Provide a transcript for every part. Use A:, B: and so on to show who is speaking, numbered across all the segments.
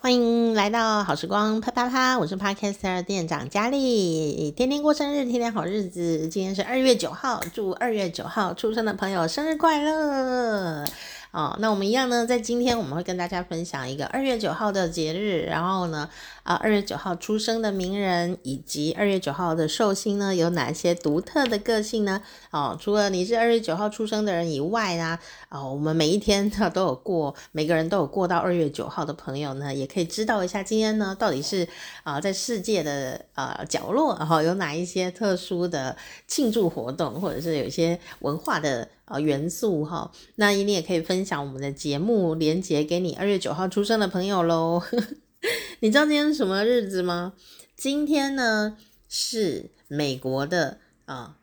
A: 欢迎来到好时光啪啪啪，我是 Podcaster 店长佳丽，天天过生日，天天好日子。今天是二月九号，祝二月九号出生的朋友生日快乐！哦，那我们一样呢，在今天我们会跟大家分享一个二月九号的节日，然后呢，啊，二月九号出生的名人以及二月九号的寿星呢，有哪些独特的个性呢？哦，除了你是二月九号出生的人以外呢，哦，我们每一天呢都有过，每个人都有过到二月九号的朋友呢，也可以知道一下今天呢，到底是啊，在世界的啊角落，然后有哪一些特殊的庆祝活动，或者是有一些文化的。啊，元素哈，那你也可以分享我们的节目连接给你二月九号出生的朋友喽。你知道今天是什么日子吗？今天呢是美国的啊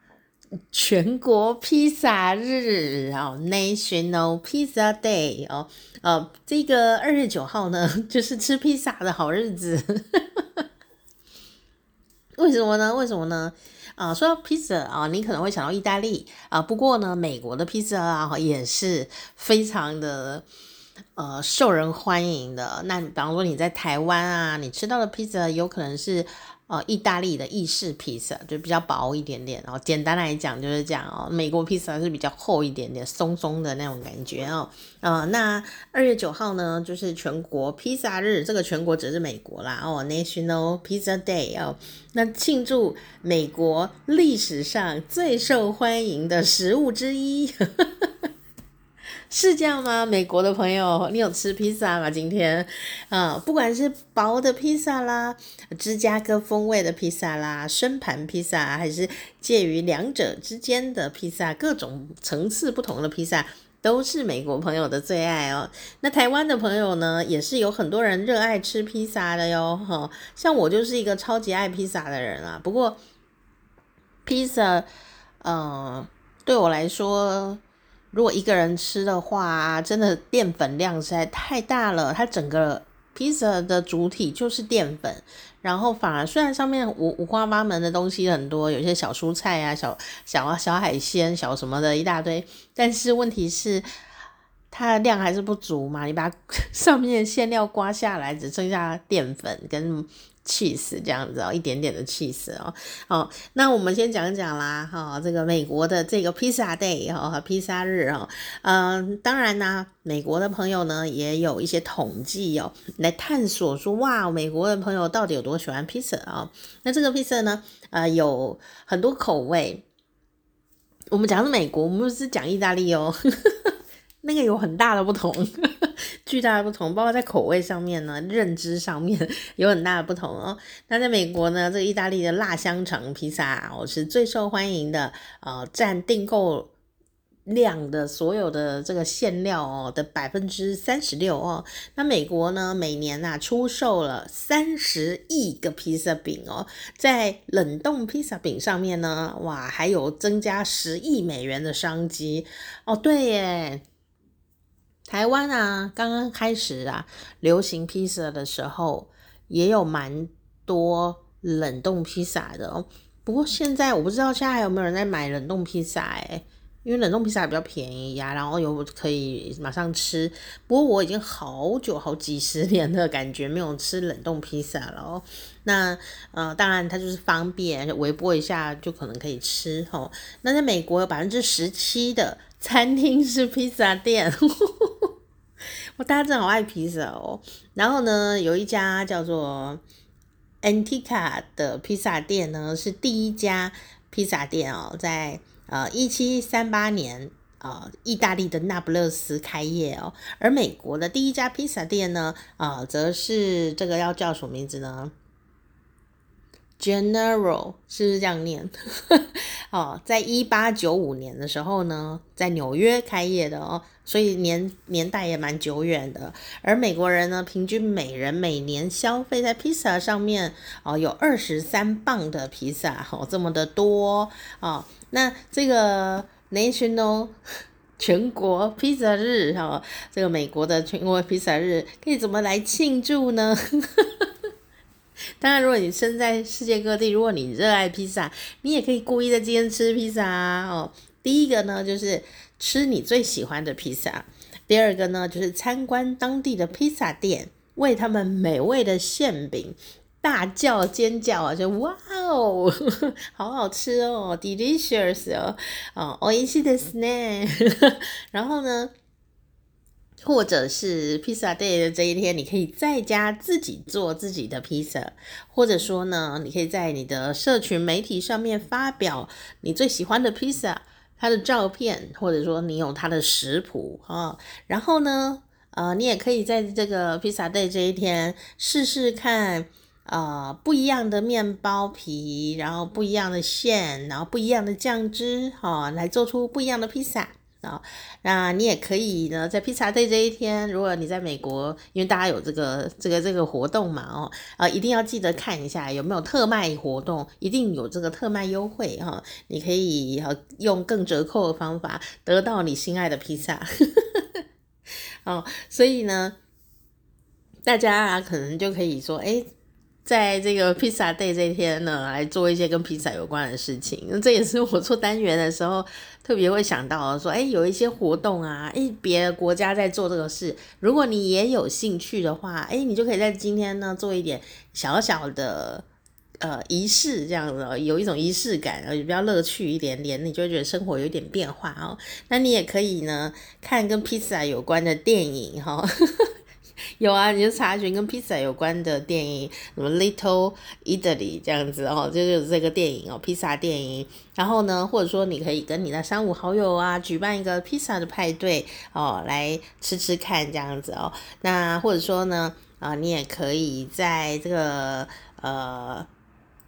A: 全国披萨日啊，National Pizza Day 哦。呃，这个二月九号呢 就是吃披萨的好日子。为什么呢？为什么呢？啊，说到披萨啊，你可能会想到意大利啊，不过呢，美国的披萨啊也是非常的呃受人欢迎的。那比方说你在台湾啊，你吃到的披萨有可能是。哦，意大利的意式披萨就比较薄一点点，然后简单来讲就是这样哦。美国披萨是比较厚一点点，松松的那种感觉哦。呃，那二月九号呢，就是全国披萨日，这个全国只是美国啦哦，National Pizza Day 哦。那庆祝美国历史上最受欢迎的食物之一。是这样吗？美国的朋友，你有吃披萨吗？今天，啊，不管是薄的披萨啦，芝加哥风味的披萨啦，深盘披萨，还是介于两者之间的披萨，各种层次不同的披萨，都是美国朋友的最爱哦。那台湾的朋友呢，也是有很多人热爱吃披萨的哟。哈，像我就是一个超级爱披萨的人啊。不过，披萨，呃，对我来说。如果一个人吃的话，真的淀粉量实在太大了。它整个披萨的主体就是淀粉，然后反而虽然上面五五花八门的东西很多，有些小蔬菜啊、小小小海鲜、小什么的一大堆，但是问题是它的量还是不足嘛。你把上面馅料刮下来，只剩下淀粉跟。Cheese 这样子哦，一点点的 cheese 哦，好，那我们先讲讲啦，哈，这个美国的这个披萨 day 哈，披萨日哦，嗯，当然呢，美国的朋友呢也有一些统计哦，来探索说，哇，美国的朋友到底有多喜欢披萨啊？那这个披萨呢，呃，有很多口味。我们讲的是美国，我们不是讲意大利哦。那个有很大的不同，巨大的不同，包括在口味上面呢，认知上面有很大的不同哦。那在美国呢，这个意大利的辣香肠披萨我是最受欢迎的，呃，占订购量的所有的这个馅料哦的百分之三十六哦。那美国呢，每年呐、出售了三十亿个披萨饼哦，在冷冻披萨饼上面呢，哇，还有增加十亿美元的商机哦。对耶。台湾啊，刚刚开始啊，流行披萨的时候，也有蛮多冷冻披萨的哦。不过现在我不知道现在还有没有人在买冷冻披萨诶，因为冷冻披萨比较便宜呀，然后又可以马上吃。不过我已经好久好几十年的感觉没有吃冷冻披萨了哦。那呃，当然它就是方便，微波一下就可能可以吃哦。那在美国有百分之十七的餐厅是披萨店。我大家真的好爱披萨哦，然后呢，有一家叫做 Antica 的披萨店呢，是第一家披萨店哦，在呃一七三八年呃意大利的那不勒斯开业哦，而美国的第一家披萨店呢，啊、呃，则是这个要叫什么名字呢？？General 是不是这样念？哦，在一八九五年的时候呢，在纽约开业的哦，所以年年代也蛮久远的。而美国人呢，平均每人每年消费在披萨上面哦，有二十三磅的披萨，哦，这么的多哦。那这个 National 全国披萨日哈，这个美国的全国披萨日可以怎么来庆祝呢？当然，如果你身在世界各地，如果你热爱披萨，你也可以故意在今天吃披萨啊。哦，第一个呢，就是吃你最喜欢的披萨；第二个呢，就是参观当地的披萨店； 为他们美味的馅饼大叫尖叫啊！就哇哦，好好吃哦，delicious 哦，哦，おいしいですね。然后呢， 或者是披萨 day 的这一天，你可以在家自己做自己的披萨，或者说呢，你可以在你的社群媒体上面发表你最喜欢的披萨，它的照片，或者说你有它的食谱啊。然后呢，呃，你也可以在这个披萨 day 这一天试试看，呃，不一样的面包皮，然后不一样的馅，然后不一样的酱汁，哈，来做出不一样的披萨。啊，那你也可以呢，在披萨队这一天，如果你在美国，因为大家有这个这个这个活动嘛，哦，啊，一定要记得看一下有没有特卖活动，一定有这个特卖优惠哈，你可以用更折扣的方法得到你心爱的披萨，哦，所以呢，大家啊，可能就可以说，哎。在这个披萨 day 这天呢，来做一些跟披萨有关的事情。那这也是我做单元的时候特别会想到的说，哎，有一些活动啊，哎，别的国家在做这个事，如果你也有兴趣的话，哎，你就可以在今天呢做一点小小的呃仪式，这样子，有一种仪式感，也比较乐趣一点点，你就会觉得生活有点变化哦。那你也可以呢看跟披萨有关的电影哈。有啊，你就查询跟披萨有关的电影，什么 Little Italy 这样子哦，就是这个电影哦，披萨电影。然后呢，或者说你可以跟你的三五好友啊，举办一个披萨的派对哦，来吃吃看这样子哦。那或者说呢，啊、呃，你也可以在这个呃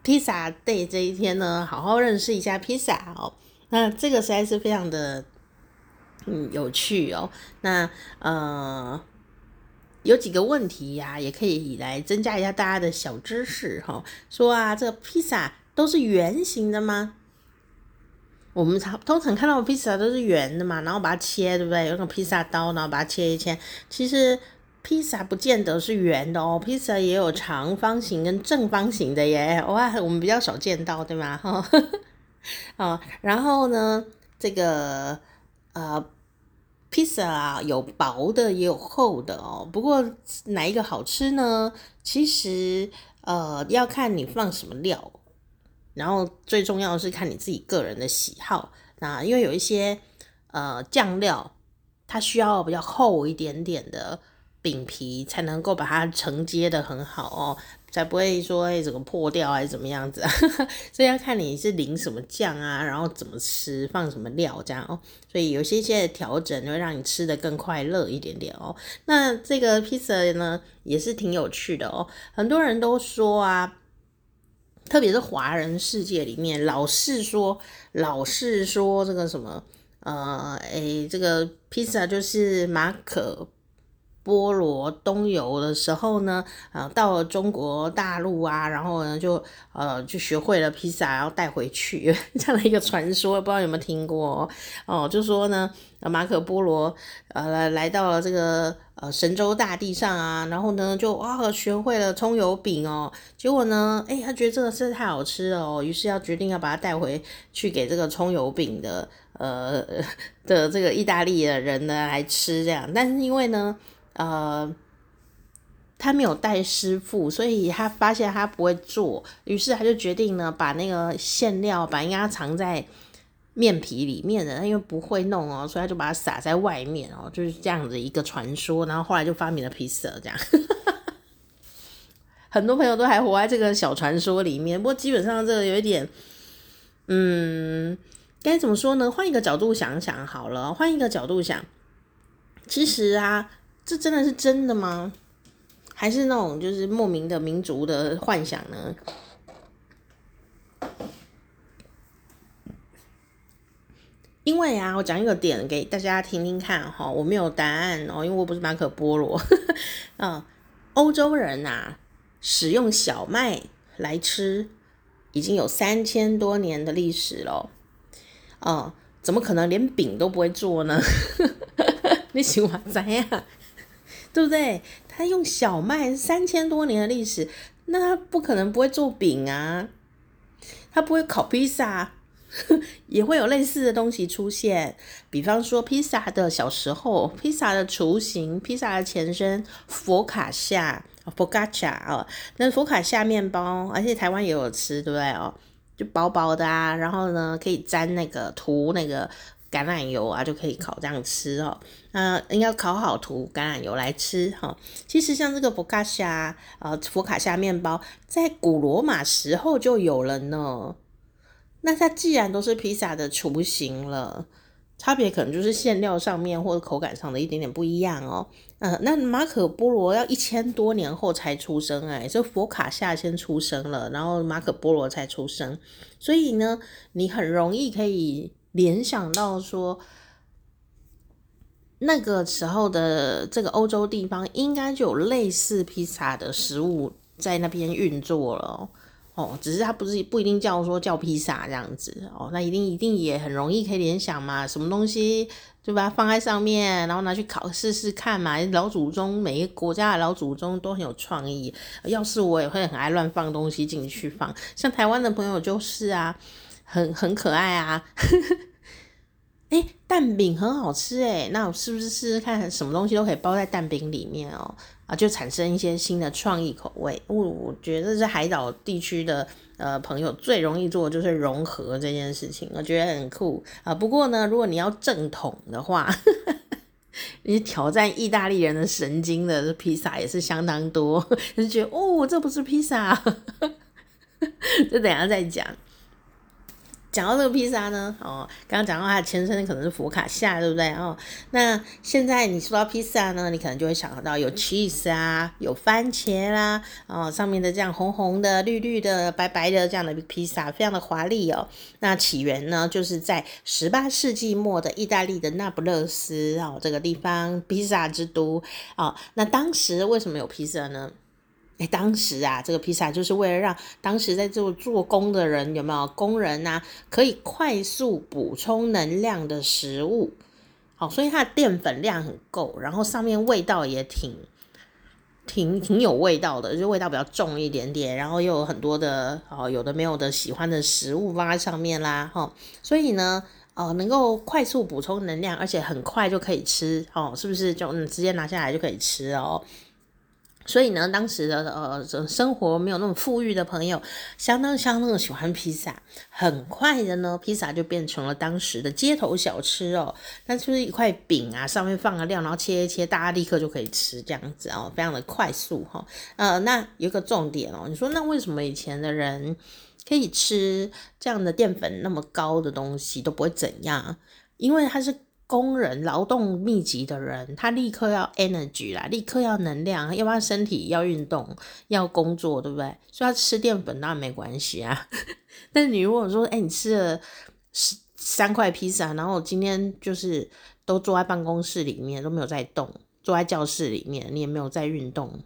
A: 披萨 day 这一天呢，好好认识一下披萨哦。那这个实在是非常的嗯有趣哦。那呃。有几个问题呀、也可以来增加一下大家的小知识哈。说啊，这个披萨都是圆形的吗？我们常通常看到披萨都是圆的嘛，然后把它切，对不对？用个披萨刀，然后把它切一切。其实披萨不见得是圆的哦，披萨也有长方形跟正方形的耶。哇，我们比较少见到，对吗？哈，啊，然后呢，这个呃。披萨啊，有薄的也有厚的哦。不过哪一个好吃呢？其实呃要看你放什么料，然后最重要的是看你自己个人的喜好。那因为有一些呃酱料，它需要比较厚一点点的饼皮，才能够把它承接得很好哦。才不会说哎，怎么破掉还是怎么样子啊？所以要看你是淋什么酱啊，然后怎么吃，放什么料这样哦。所以有些些调整会让你吃得更快乐一点点哦。那这个披萨呢也是挺有趣的哦。很多人都说啊，特别是华人世界里面，老是说老是说这个什么呃，哎，这个披萨就是马可。波罗东游的时候呢，呃，到了中国大陆啊，然后呢，就呃，就学会了披萨，然后带回去 这样的一个传说，不知道有没有听过哦？就说呢，马可波罗呃来来到了这个呃神州大地上啊，然后呢，就哇学会了葱油饼哦，结果呢，哎，他觉得这个实在太好吃了哦，于是要决定要把它带回去给这个葱油饼的呃 的这个意大利的人呢来吃这样，但是因为呢。呃，他没有带师傅，所以他发现他不会做，于是他就决定呢，把那个馅料把应该藏在面皮里面的，他因为不会弄哦，所以他就把它撒在外面哦，就是这样子一个传说，然后后来就发明了披萨这样，很多朋友都还活在这个小传说里面，不过基本上这个有一点，嗯，该怎么说呢？换一个角度想想好了，换一个角度想，其实啊。这真的是真的吗？还是那种就是莫名的民族的幻想呢？因为啊，我讲一个点给大家听听看哈，我没有答案哦，因为我不是马可波罗。嗯，欧洲人啊，使用小麦来吃，已经有三千多年的历史了。哦，怎么可能连饼都不会做呢？你喜欢怎样？对不对？他用小麦三千多年的历史，那他不可能不会做饼啊，他不会烤披萨，也会有类似的东西出现，比方说披萨的小时候，披萨的雏形，披萨的前身佛卡夏 （focaccia） 啊，那佛卡夏面包，而且台湾也有吃，对不对哦？就薄薄的啊，然后呢，可以沾那个涂那个橄榄油啊，就可以烤这样吃哦。那应该烤好涂橄榄油来吃哈。其实像这个佛卡夏，啊，佛卡夏面包，在古罗马时候就有了呢。那它既然都是披萨的雏形了，差别可能就是馅料上面或者口感上的一点点不一样哦。呃，那马可波罗要一千多年后才出生，哎，就佛卡夏先出生了，然后马可波罗才出生，所以呢，你很容易可以联想到说，那个时候的这个欧洲地方应该就有类似披萨的食物在那边运作了。哦，只是它不是不一定叫说叫披萨这样子哦，那一定一定也很容易可以联想嘛，什么东西就把它放在上面，然后拿去烤试试看嘛。老祖宗每一个国家的老祖宗都很有创意，要是我也会很爱乱放东西进去放，像台湾的朋友就是啊，很很可爱啊。哎，蛋饼很好吃哎，那我是不是试试看什么东西都可以包在蛋饼里面哦？啊，就产生一些新的创意口味。我我觉得是海岛地区的呃朋友最容易做的就是融合这件事情，我觉得很酷啊。不过呢，如果你要正统的话，你挑战意大利人的神经的披萨也是相当多，就觉得哦，这不是披萨，这等下再讲。讲到这个披萨呢，哦，刚刚讲到它的前身可能是佛卡夏，对不对？哦，那现在你说到披萨呢，你可能就会想到有 cheese 啊，有番茄啦，哦，上面的这样红红的、绿绿的、白白的这样的披萨，非常的华丽哦。那起源呢，就是在十八世纪末的意大利的那不勒斯哦，这个地方披萨之都哦。那当时为什么有披萨呢？哎，当时啊，这个披萨就是为了让当时在做做工的人有没有工人、啊，可以快速补充能量的食物。好，所以它的淀粉量很够，然后上面味道也挺挺挺有味道的，就味道比较重一点点，然后又有很多的哦，有的没有的喜欢的食物放在上面啦，哈，所以呢，呃，能够快速补充能量，而且很快就可以吃，哦，是不是就嗯直接拿下来就可以吃哦？所以呢，当时的呃生活没有那么富裕的朋友，相当相当的喜欢披萨。很快的呢，披萨就变成了当时的街头小吃哦。那就是一块饼啊，上面放个料，然后切一切，大家立刻就可以吃，这样子哦，非常的快速哈、哦。呃，那有个重点哦，你说那为什么以前的人可以吃这样的淀粉那么高的东西都不会怎样？因为它是。工人劳动密集的人，他立刻要 energy 啦，立刻要能量，要不然身体要运动，要工作，对不对？所以他吃淀粉当然没关系啊。但是你如果说，哎、你吃了三块披萨，然后今天就是都坐在办公室里面都没有在动，坐在教室里面你也没有在运动，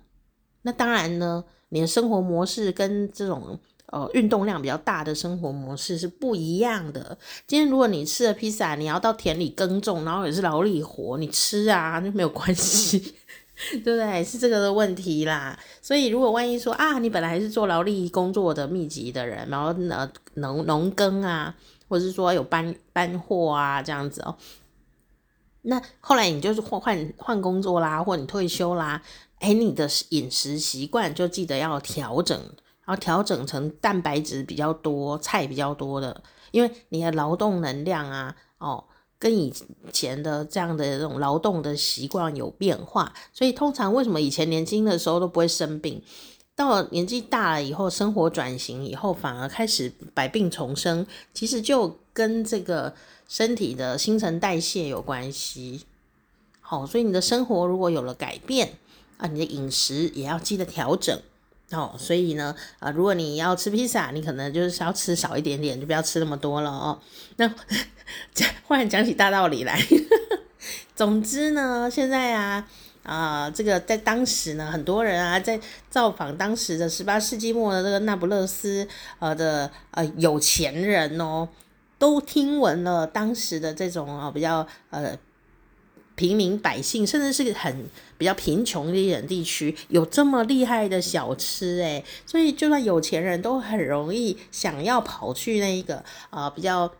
A: 那当然呢，你的生活模式跟这种。呃，运动量比较大的生活模式是不一样的。今天如果你吃了披萨，你要到田里耕种，然后也是劳力活，你吃啊就没有关系，对不对？是这个的问题啦。所以如果万一说啊，你本来是做劳力工作的密集的人，然后呢农农耕啊，或者是说有搬搬货啊这样子哦，那后来你就是换换换工作啦，或你退休啦，哎，你的饮食习惯就记得要调整。然后调整成蛋白质比较多、菜比较多的，因为你的劳动能量啊，哦，跟以前的这样的这种劳动的习惯有变化，所以通常为什么以前年轻的时候都不会生病，到了年纪大了以后，生活转型以后，反而开始百病丛生，其实就跟这个身体的新陈代谢有关系。好，所以你的生活如果有了改变啊，你的饮食也要记得调整。哦，所以呢，啊、如果你要吃披萨，你可能就是要吃少一点点，就不要吃那么多了哦。那 忽然讲起大道理来，总之呢，现在啊，啊、呃，这个在当时呢，很多人啊，在造访当时的十八世纪末的这个那不勒斯呃的呃有钱人哦，都听闻了当时的这种啊、比较呃。平民百姓，甚至是很比较贫穷的一点地区，有这么厉害的小吃诶，所以就算有钱人都很容易想要跑去那一个啊、呃、比较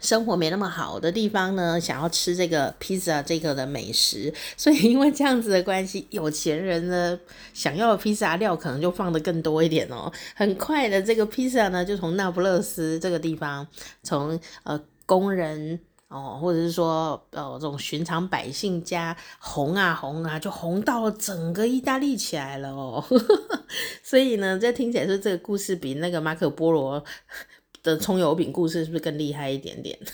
A: 生活没那么好的地方呢，想要吃这个披萨这个的美食，所以因为这样子的关系，有钱人呢想要披萨料可能就放得更多一点哦。很快的，这个披萨呢就从那不勒斯这个地方，从呃工人哦，或者是说呃这种寻常百姓家红啊红啊，就红到了整个意大利起来了哦。所以呢，这听起来说这个故事比那个马可波罗的葱油饼故事是不是更厉害一点点？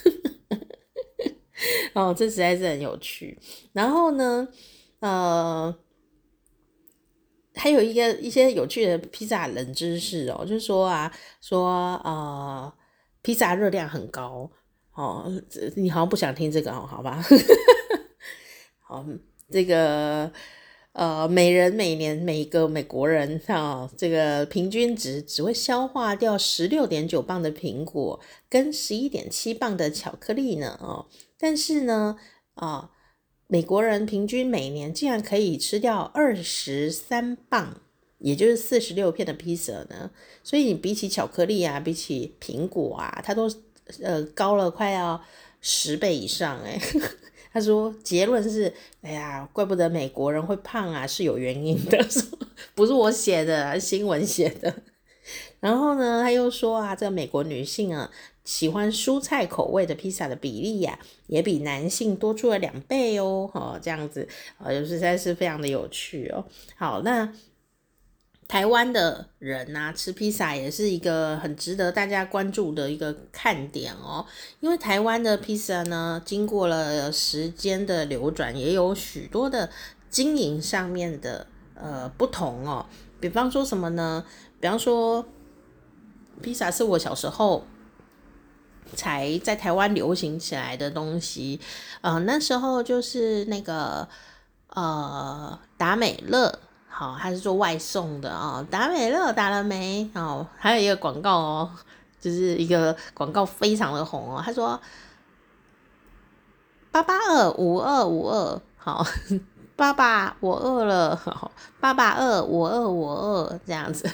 A: 哦，这实在是很有趣。然后呢，呃，还有一个一些有趣的披萨冷知识哦，就是说啊，说呃，披萨热量很高哦。这你好像不想听这个哦，好吧？好，这个。呃，每人每年每一个美国人啊、这个平均值只会消化掉十六点九磅的苹果跟十一点七磅的巧克力呢哦，但是呢啊、美国人平均每年竟然可以吃掉二十三磅，也就是四十六片的披萨呢。所以你比起巧克力啊，比起苹果啊，它都呃高了快要十倍以上哎。他说结论是，哎呀，怪不得美国人会胖啊，是有原因的，说 不是我写的，新闻写的。然后呢，他又说啊，这个美国女性啊，喜欢蔬菜口味的披萨的比例呀、也比男性多出了两倍哦，哦，这样子，呃、哦，实在是非常的有趣哦。好，那。台湾的人呐、啊，吃披萨也是一个很值得大家关注的一个看点哦。因为台湾的披萨呢，经过了时间的流转，也有许多的经营上面的呃不同哦。比方说什么呢？比方说，披萨是我小时候才在台湾流行起来的东西，呃，那时候就是那个呃达美乐。好，他是做外送的哦。达美乐打了没？哦，还有一个广告哦，就是一个广告非常的红哦。他说八八二五二五二，好，爸爸我饿了，好，爸爸饿我饿我饿这样子，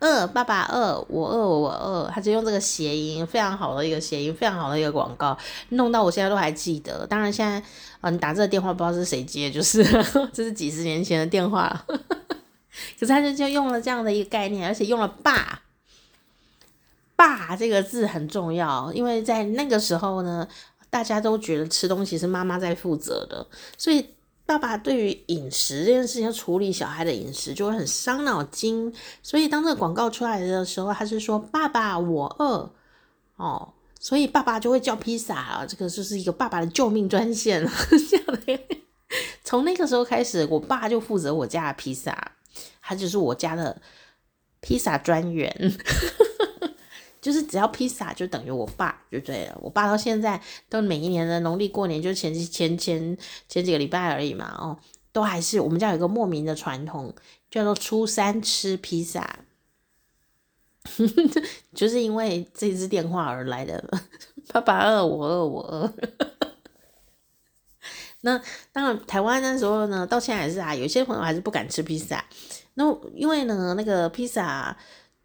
A: 饿爸爸饿我饿我饿，他就用这个谐音，非常好的一个谐音，非常好的一个广告，弄到我现在都还记得。当然现在啊，你打这个电话不知道是谁接，就是 这是几十年前的电话。可是他就就用了这样的一个概念，而且用了“爸”，“爸”这个字很重要，因为在那个时候呢，大家都觉得吃东西是妈妈在负责的，所以爸爸对于饮食这件事情，处理小孩的饮食就会很伤脑筋。所以当这个广告出来的时候，他是说：“爸爸，我饿。”哦，所以爸爸就会叫披萨啊，这个就是一个爸爸的救命专线了。从那个时候开始，我爸就负责我家的披萨。他就是我家的披萨专员，就是只要披萨就等于我爸就对了。我爸到现在都每一年的农历过年就前前前前几个礼拜而已嘛，哦，都还是我们家有一个莫名的传统，叫做初三吃披萨，就是因为这支电话而来的。爸爸饿，我饿，我饿。那当然，台湾那时候呢，到现在还是啊，有些朋友还是不敢吃披萨。那因为呢，那个披萨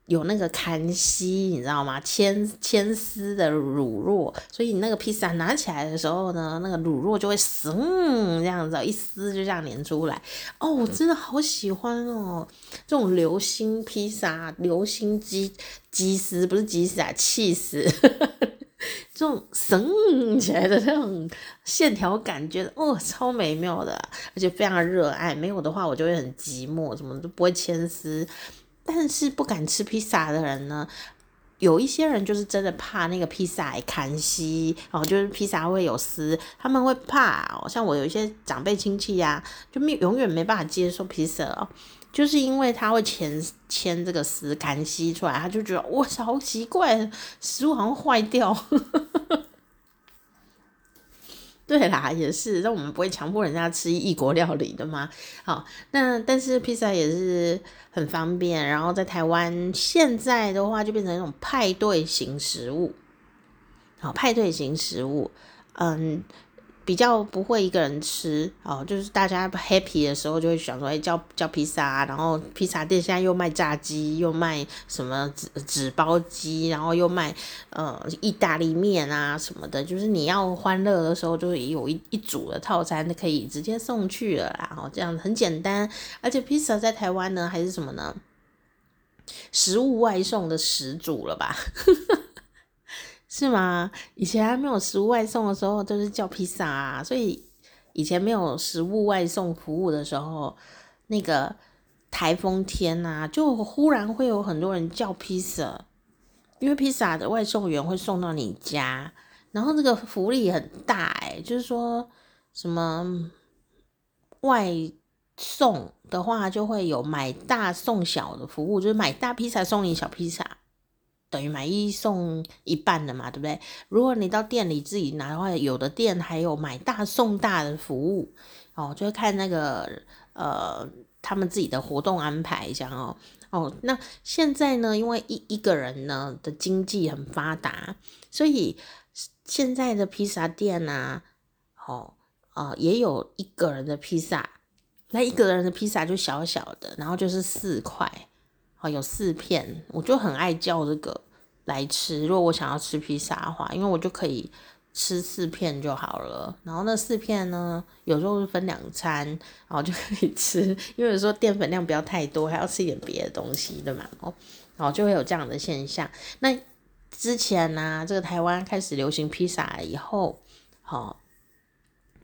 A: 有那个坎西，你知道吗？牵牵丝的乳酪，所以你那个披萨拿起来的时候呢，那个乳酪就会松这样子，一撕就这样粘出来。哦，我真的好喜欢哦，这种流心披萨，流心鸡鸡丝不是鸡丝啊，气死。这种松起来的那种线条感觉，哦，超美妙的，而且非常热爱。没有的话，我就会很寂寞，什么都不会牵丝。但是不敢吃披萨的人呢，有一些人就是真的怕那个披萨砍西哦，就是披萨会有丝，他们会怕哦。像我有一些长辈亲戚呀、就没永远没办法接受披萨哦。就是因为他会牵牵这个丝，干吸出来，他就觉得哇，好奇怪，食物好像坏掉。对啦，也是，那我们不会强迫人家吃异国料理的嘛。好，那但是披萨也是很方便，然后在台湾现在的话就变成一种派对型食物。好，派对型食物，嗯。比较不会一个人吃哦，就是大家 happy 的时候就会想说，哎，叫叫披萨啊，然后披萨店现在又卖炸鸡，又卖什么纸纸包鸡，然后又卖呃意大利面啊什么的，就是你要欢乐的时候，就有一一组的套餐可以直接送去了啦，然后这样很简单，而且披萨在台湾呢还是什么呢？食物外送的始祖了吧？是吗？以前还没有食物外送的时候，都是叫披萨啊。所以以前没有食物外送服务的时候，那个台风天呐、啊，就忽然会有很多人叫披萨，因为披萨的外送员会送到你家，然后这个福利很大哎、就是说什么外送的话，就会有买大送小的服务，就是买大披萨送你小披萨。等于买一送一半的嘛，对不对？如果你到店里自己拿的话，有的店还有买大送大的服务哦，就会看那个呃他们自己的活动安排这样哦哦。那现在呢，因为一一个人呢的经济很发达，所以现在的披萨店啊，哦呃也有一个人的披萨，那一个人的披萨就小小的，然后就是四块。哦，有四片，我就很爱叫这个来吃。如果我想要吃披萨的话，因为我就可以吃四片就好了。然后那四片呢，有时候是分两餐，然后就可以吃。因为有时候淀粉量不要太多，还要吃一点别的东西，对吗？哦，然后就会有这样的现象。那之前呢、这个台湾开始流行披萨以后，好。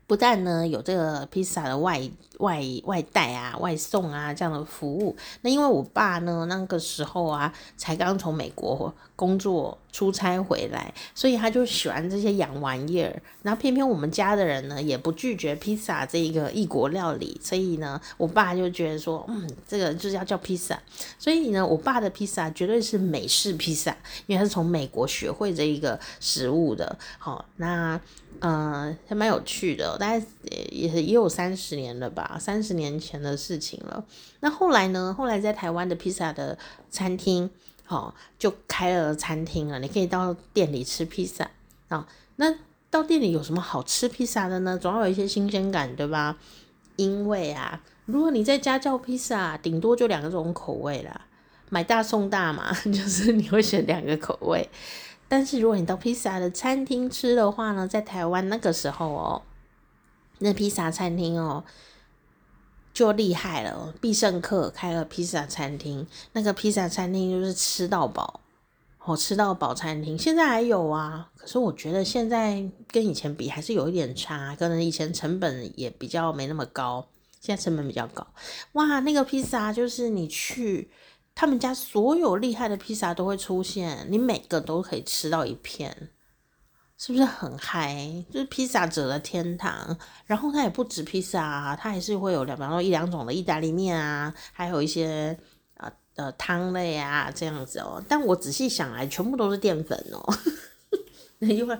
A: 不但呢有这个披萨的外外外带啊、外送啊这样的服务，那因为我爸呢那个时候啊才刚从美国工作出差回来，所以他就喜欢这些洋玩意儿。然后偏偏我们家的人呢也不拒绝披萨这一个异国料理，所以呢我爸就觉得说，嗯，这个就是要叫披萨。所以呢我爸的披萨绝对是美式披萨，因为他是从美国学会这一个食物的。好，那。嗯，还蛮有趣的，大概也也有三十年了吧，三十年前的事情了。那后来呢？后来在台湾的披萨的餐厅，哦，就开了餐厅了。你可以到店里吃披萨啊。那到店里有什么好吃披萨的呢？总要有一些新鲜感，对吧？因为啊，如果你在家叫披萨，顶多就两种口味啦，买大送大嘛，就是你会选两个口味。但是如果你到披萨的餐厅吃的话呢，在台湾那个时候哦，那披萨餐厅哦就厉害了，必胜客开了披萨餐厅，那个披萨餐厅就是吃到饱，哦，吃到饱餐厅，现在还有啊，可是我觉得现在跟以前比还是有一点差，可能以前成本也比较没那么高，现在成本比较高，哇，那个披萨就是你去。他们家所有厉害的披萨都会出现，你每个都可以吃到一片，是不是很嗨？就是披萨者的天堂。然后它也不止披萨啊，它还是会有两，比方说一两种的意大利面啊，还有一些呃呃汤类啊这样子哦。但我仔细想来，全部都是淀粉哦，因为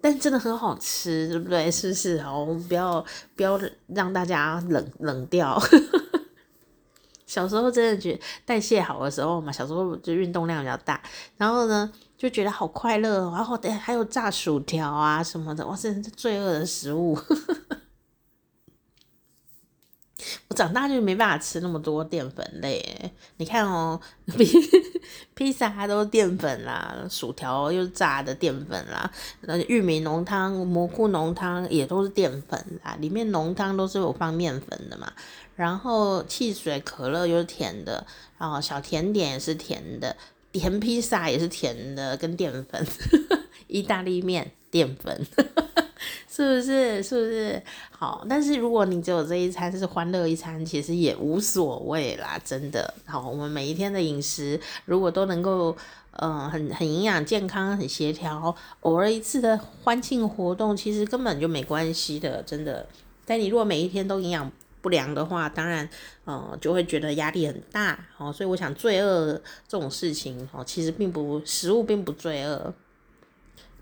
A: 但真的很好吃，对不对？是不是？好，不要不要让大家冷冷掉。小时候真的觉代谢好的时候嘛，小时候就运动量比较大，然后呢就觉得好快乐，然后等还有炸薯条啊什么的，哇，真是罪恶的食物。我长大就没办法吃那么多淀粉类，你看哦，披 披萨它都是淀粉啦，薯条又是炸的淀粉啦，玉米浓汤、蘑菇浓汤也都是淀粉啦，里面浓汤都是有放面粉的嘛。然后汽水、可乐又是甜的，然后小甜点也是甜的，甜披萨也是甜的，跟淀粉，意大利面淀粉，是不是？是不是？好，但是如果你只有这一餐是欢乐一餐，其实也无所谓啦，真的。好，我们每一天的饮食如果都能够，嗯、很很营养、健康、很协调，偶尔一次的欢庆活动，其实根本就没关系的，真的。但你如果每一天都营养，不良的话，当然，呃，就会觉得压力很大，哦，所以我想罪恶这种事情，哦，其实并不，食物并不罪恶，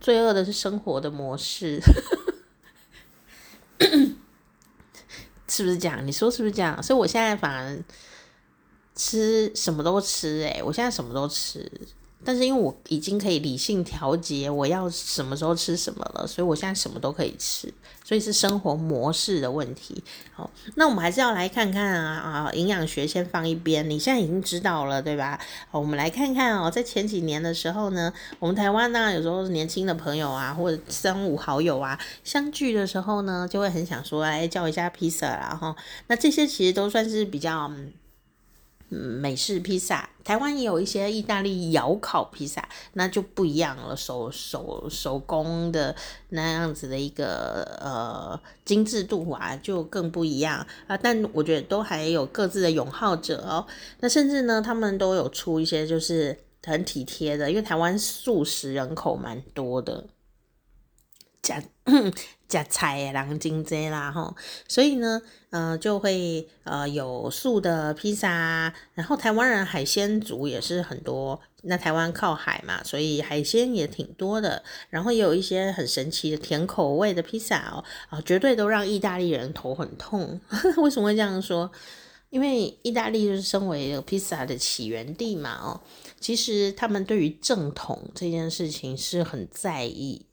A: 罪恶的是生活的模式，是不是这样？你说是不是这样？所以我现在反而吃什么都吃，诶，我现在什么都吃，但是因为我已经可以理性调节我要什么时候吃什么了，所以我现在什么都可以吃，所以是生活模式的问题。好，那我们还是要来看看啊啊，营养学先放一边，你现在已经知道了对吧？好，我们来看看哦，在前几年的时候呢，我们台湾呢，有时候年轻的朋友啊，或者三五好友啊，相聚的时候呢，就会很想说，哎叫一下披萨啦哈。那这些其实都算是比较。美式披萨，台湾也有一些意大利窑烤披萨，那就不一样了，手手手工的那样子的一个呃精致度啊，就更不一样啊。但我觉得都还有各自的拥好者哦。那甚至呢，他们都有出一些就是很体贴的，因为台湾素食人口蛮多的。加加菜狼金这啦吼，所以呢，呃，就会呃有素的披萨，然后台湾人海鲜族也是很多。那台湾靠海嘛，所以海鲜也挺多的。然后也有一些很神奇的甜口味的披萨哦，啊，绝对都让意大利人头很痛。为什么会这样说？因为意大利就是身为披萨的起源地嘛，哦，其实他们对于正统这件事情是很在意。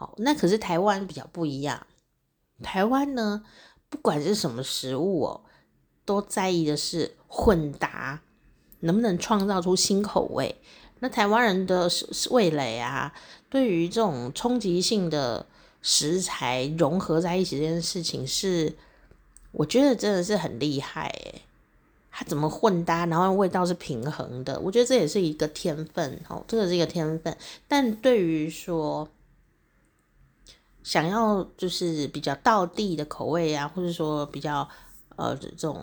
A: 好，那可是台湾比较不一样。台湾呢，不管是什么食物哦，都在意的是混搭，能不能创造出新口味。那台湾人的味蕾啊，对于这种冲击性的食材融合在一起这件事情是，是我觉得真的是很厉害诶。它怎么混搭，然后味道是平衡的？我觉得这也是一个天分哦，这个是一个天分。但对于说，想要就是比较道地的口味啊，或者说比较呃这种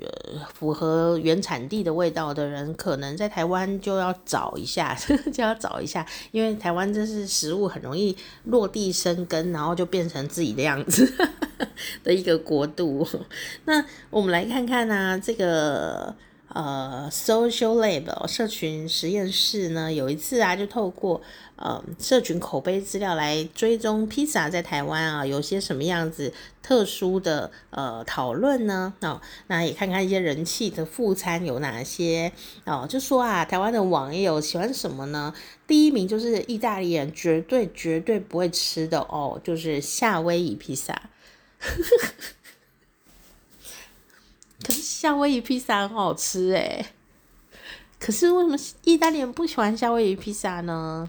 A: 呃符合原产地的味道的人，可能在台湾就要找一下，就要找一下，因为台湾这是食物很容易落地生根，然后就变成自己的样子 的一个国度。那我们来看看呢、啊，这个。呃，Social Lab 社群实验室呢，有一次啊，就透过呃社群口碑资料来追踪披萨在台湾啊有些什么样子特殊的呃讨论呢？哦，那也看看一些人气的副餐有哪些哦，就说啊，台湾的网友喜欢什么呢？第一名就是意大利人绝对绝对不会吃的哦，就是夏威夷披萨。可是夏威夷披萨很好吃诶，可是为什么意大利人不喜欢夏威夷披萨呢？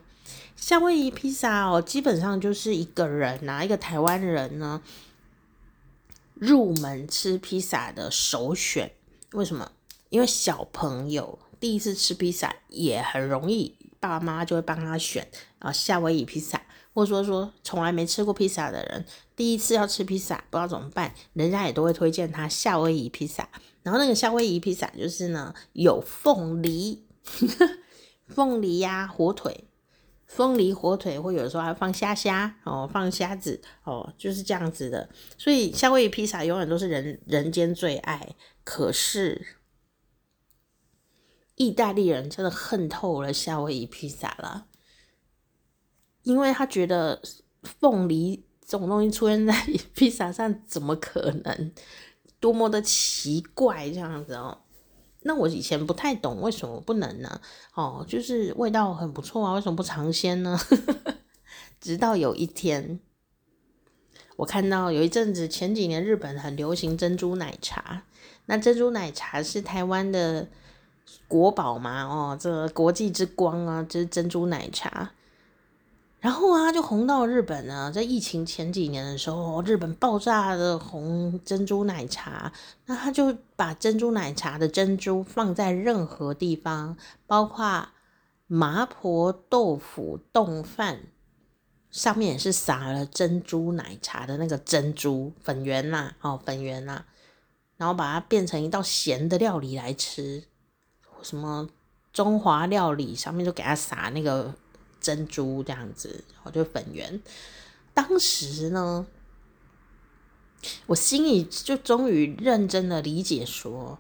A: 夏威夷披萨哦，基本上就是一个人拿一个台湾人呢入门吃披萨的首选。为什么？因为小朋友第一次吃披萨也很容易，爸爸妈妈就会帮他选啊夏威夷披萨。或者说说从来没吃过披萨的人，第一次要吃披萨不知道怎么办，人家也都会推荐他夏威夷披萨。然后那个夏威夷披萨就是呢，有凤梨、凤梨呀、火腿、凤梨火腿，或有时候还放虾虾哦，放虾子哦，就是这样子的。所以夏威夷披萨永远都是人人间最爱。可是意大利人真的恨透了夏威夷披萨了。因为他觉得凤梨这种东西出现在 披萨上怎么可能？多么的奇怪这样子哦。那我以前不太懂为什么不能呢？哦，就是味道很不错啊，为什么不尝鲜呢？直到有一天，我看到有一阵子前几年日本很流行珍珠奶茶，那珍珠奶茶是台湾的国宝嘛？哦，这国际之光啊，就是珍珠奶茶。然后啊，就红到日本呢。在疫情前几年的时候，日本爆炸的红珍珠奶茶，那他就把珍珠奶茶的珍珠放在任何地方，包括麻婆豆腐冻饭上面也是撒了珍珠奶茶的那个珍珠粉圆啦，哦，粉圆啦，然后把它变成一道咸的料理来吃，什么中华料理上面就给它撒那个。珍珠这样子，然后就粉圆。当时呢，我心里就终于认真的理解说，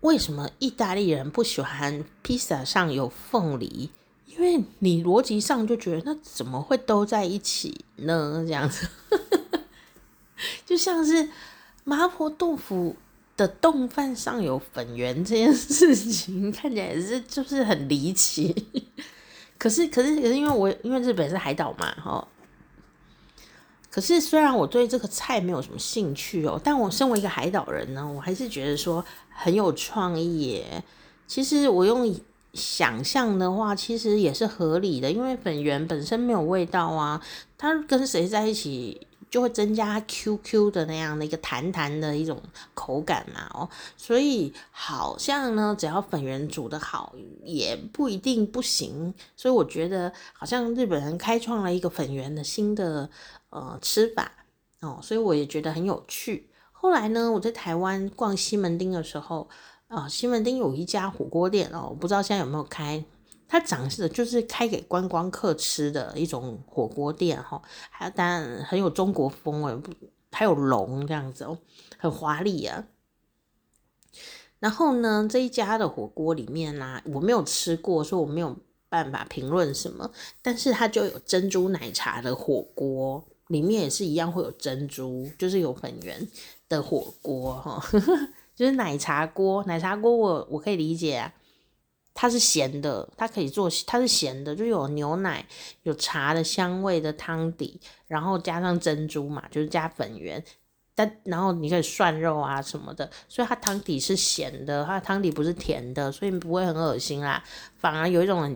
A: 为什么意大利人不喜欢披萨上有凤梨？因为你逻辑上就觉得那怎么会都在一起呢？这样子，就像是麻婆豆腐的冻饭上有粉圆这件事情，看起来也是就是很离奇。可是可是可是因为我因为日本是海岛嘛，哈。可是虽然我对这个菜没有什么兴趣哦，但我身为一个海岛人呢，我还是觉得说很有创意耶。其实我用想象的话，其实也是合理的，因为粉圆本身没有味道啊，它跟谁在一起？就会增加 QQ 的那样的一个弹弹的一种口感嘛，哦，所以好像呢，只要粉圆煮的好，也不一定不行。所以我觉得好像日本人开创了一个粉圆的新的呃吃法哦，所以我也觉得很有趣。后来呢，我在台湾逛西门町的时候，啊、西门町有一家火锅店哦，我不知道现在有没有开。它长势就是开给观光客吃的一种火锅店哈，还当然很有中国风味，还有龙这样子哦，很华丽啊。然后呢，这一家的火锅里面呢、我没有吃过，所以我没有办法评论什么。但是它就有珍珠奶茶的火锅，里面也是一样会有珍珠，就是有粉圆的火锅哈，就是奶茶锅。奶茶锅我我可以理解啊。它是咸的，它可以做，它是咸的，就有牛奶、有茶的香味的汤底，然后加上珍珠嘛，就是加粉圆，但然后你可以涮肉啊什么的，所以它汤底是咸的，它汤底不是甜的，所以不会很恶心啦，反而有一种很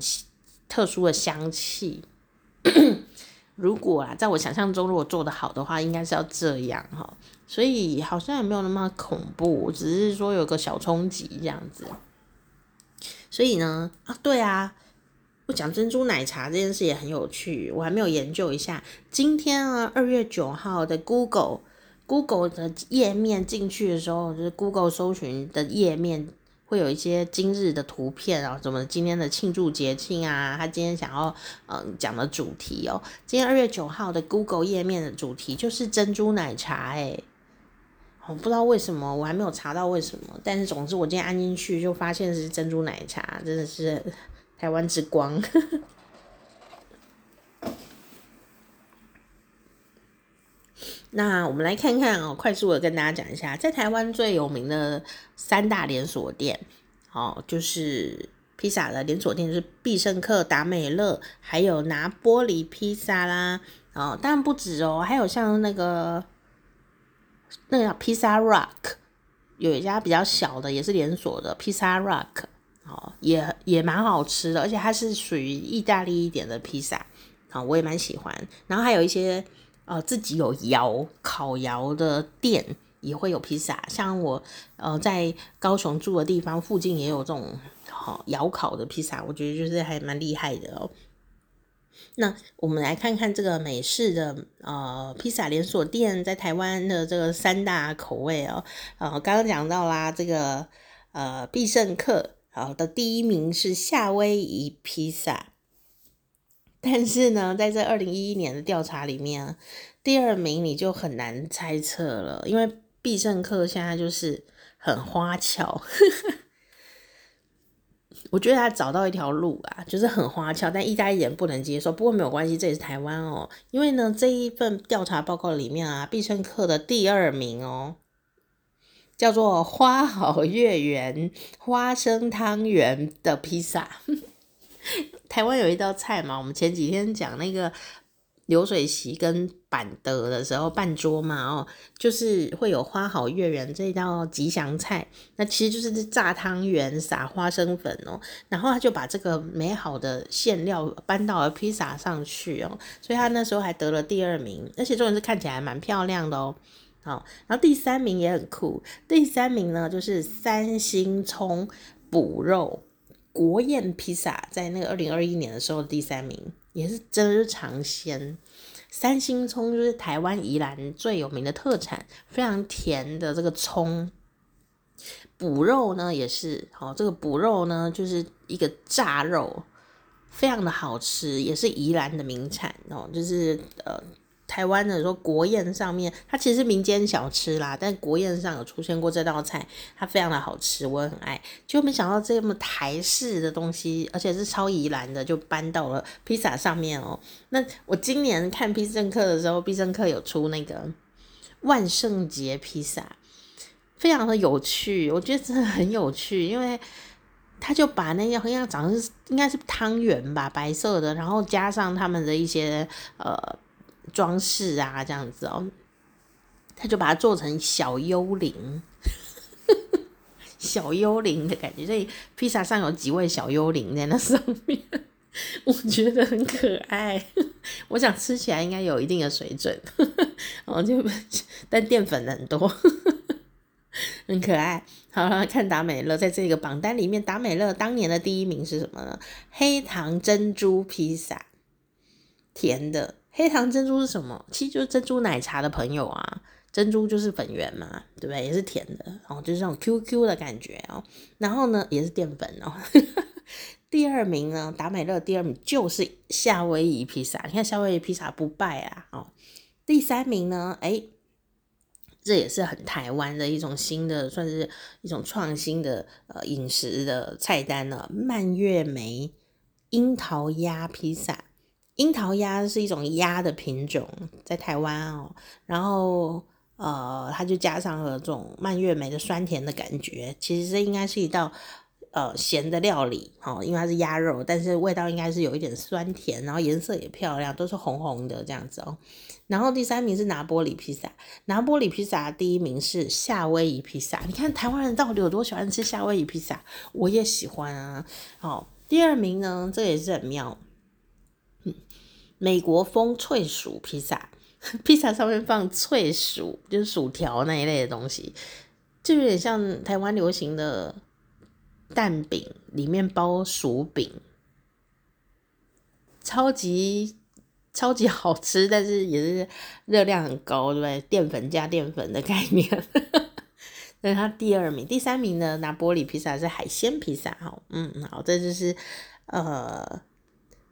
A: 特殊的香气。如果啊，在我想象中，如果做得好的话，应该是要这样哈，所以好像也没有那么恐怖，只是说有个小冲击这样子。所以呢，啊，对啊，我讲珍珠奶茶这件事也很有趣，我还没有研究一下。今天啊，二月九号的 Google Google 的页面进去的时候，就是 Google 搜寻的页面会有一些今日的图片啊，什么今天的庆祝节庆啊，他今天想要嗯讲的主题哦。今天二月九号的 Google 页面的主题就是珍珠奶茶，诶。我不知道为什么，我还没有查到为什么。但是总之，我今天按进去就发现是珍珠奶茶，真的是台湾之光。那我们来看看哦，快速的跟大家讲一下，在台湾最有名的三大连锁店，哦，就是披萨的连锁店，是必胜客、达美乐，还有拿坡里披萨啦。哦，当然不止哦，还有像那个。那个叫 Pizza Rock，有一家比较小的，也是连锁的 Pizza Rock，哦，也也蛮好吃的，而且它是属于意大利一点的披萨，啊，我也蛮喜欢。然后还有一些呃自己有窑烤窑的店也会有披萨，像我呃在高雄住的地方附近也有这种好窑烤的披萨，我觉得就是还蛮厉害的哦。那我们来看看这个美式的呃披萨连锁店在台湾的这个三大口味哦，呃，刚刚讲到啦，这个呃必胜客好的第一名是夏威夷披萨，但是呢，在这二零一一年的调查里面，第二名你就很难猜测了，因为必胜客现在就是很花俏。呵 呵我觉得他找到一条路啊，就是很花俏，但意大利人不能接受。不过没有关系，这也是台湾哦。因为呢，这一份调查报告里面啊，必胜客的第二名哦，叫做花好月圆花生汤圆的披萨。台湾有一道菜嘛，我们前几天讲那个。流水席跟板德的时候办桌嘛，哦，就是会有花好月圆这一道吉祥菜，那其实就是炸汤圆撒花生粉哦，然后他就把这个美好的馅料搬到了披萨上去哦，所以他那时候还得了第二名，而且重点是看起来蛮漂亮的哦，好，然后第三名也很酷，第三名呢就是三星葱补肉国宴披萨，在那个二零二一年的时候第三名。也是真的是尝鲜，三星葱就是台湾宜兰最有名的特产，非常甜的这个葱。补肉呢也是，哦，这个补肉呢就是一个炸肉，非常的好吃，也是宜兰的名产哦，就是呃。台湾的说国宴上面，它其实是民间小吃啦，但国宴上有出现过这道菜，它非常的好吃，我也很爱。就没想到这么台式的东西，而且是超宜兰的，就搬到了披萨上面哦。那我今年看必胜客的时候，必胜客有出那个万圣节披萨，非常的有趣，我觉得真的很有趣，因为他就把那个好像长是应该是汤圆吧，白色的，然后加上他们的一些呃装饰啊，这样子哦，他就把它做成小幽灵，小幽灵的感觉，所以披萨上有几位小幽灵在那上面，我觉得很可爱，我想吃起来应该有一定的水准，哦就但淀粉很多。很可爱，好了，看达美乐在这个榜单里面，达美乐当年的第一名是什么呢？黑糖珍珠披萨，甜的。黑糖珍珠是什么？其实就是珍珠奶茶的朋友啊，珍珠就是粉圆嘛，对不对？也是甜的，然后就是这种 QQ 的感觉哦。然后呢，也是淀粉哦。第二名呢，达美乐第二名就是夏威夷披萨，你看夏威夷披萨不败啊哦。第三名呢，哎。这也是很台湾的一种新的，算是一种创新的呃饮食的菜单了。蔓越莓樱桃鸭披萨，樱桃鸭是一种鸭的品种，在台湾哦。然后呃，它就加上了这种蔓越莓的酸甜的感觉。其实这应该是一道呃咸的料理哦，因为它是鸭肉，但是味道应该是有一点酸甜，然后颜色也漂亮，都是红红的这样子哦。然后第三名是拿坡里披萨，拿坡里披萨第一名是夏威夷披萨。你看台湾人到底有多喜欢吃夏威夷披萨？我也喜欢啊。好，第二名呢，这也是很妙，美国风脆薯披萨，披萨上面放脆薯，就是薯条那一类的东西，就有点像台湾流行的蛋饼，里面包薯饼，超级。超级好吃，但是也是热量很高，对不对？淀粉加淀粉的概念。那它第二名，第三名的拿玻璃披萨是海鲜披萨，哈，嗯，好，这就是呃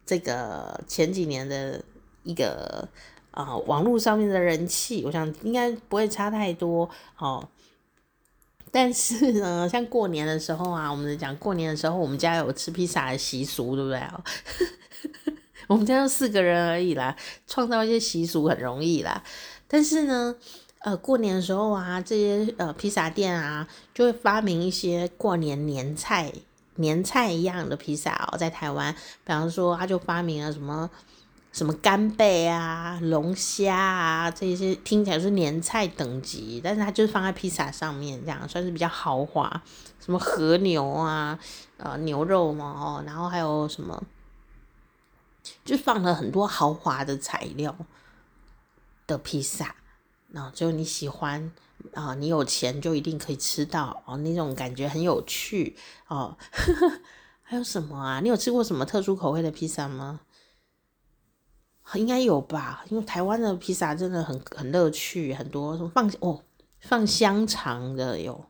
A: 这个前几年的一个啊、呃、网络上面的人气，我想应该不会差太多，哦。但是呢，像过年的时候啊，我们讲过年的时候，我们家有吃披萨的习俗，对不对？我们家就四个人而已啦，创造一些习俗很容易啦。但是呢，呃，过年的时候啊，这些呃披萨店啊，就会发明一些过年年菜、年菜一样的披萨哦。在台湾，比方说，他就发明了什么什么干贝啊、龙虾啊这些，听起来是年菜等级，但是它就是放在披萨上面，这样算是比较豪华。什么和牛啊，呃，牛肉嘛，哦，然后还有什么？就放了很多豪华的材料的披萨，然后就你喜欢啊，你有钱就一定可以吃到哦，那种感觉很有趣哦。还有什么啊？你有吃过什么特殊口味的披萨吗？应该有吧，因为台湾的披萨真的很很乐趣，很多放哦放香肠的有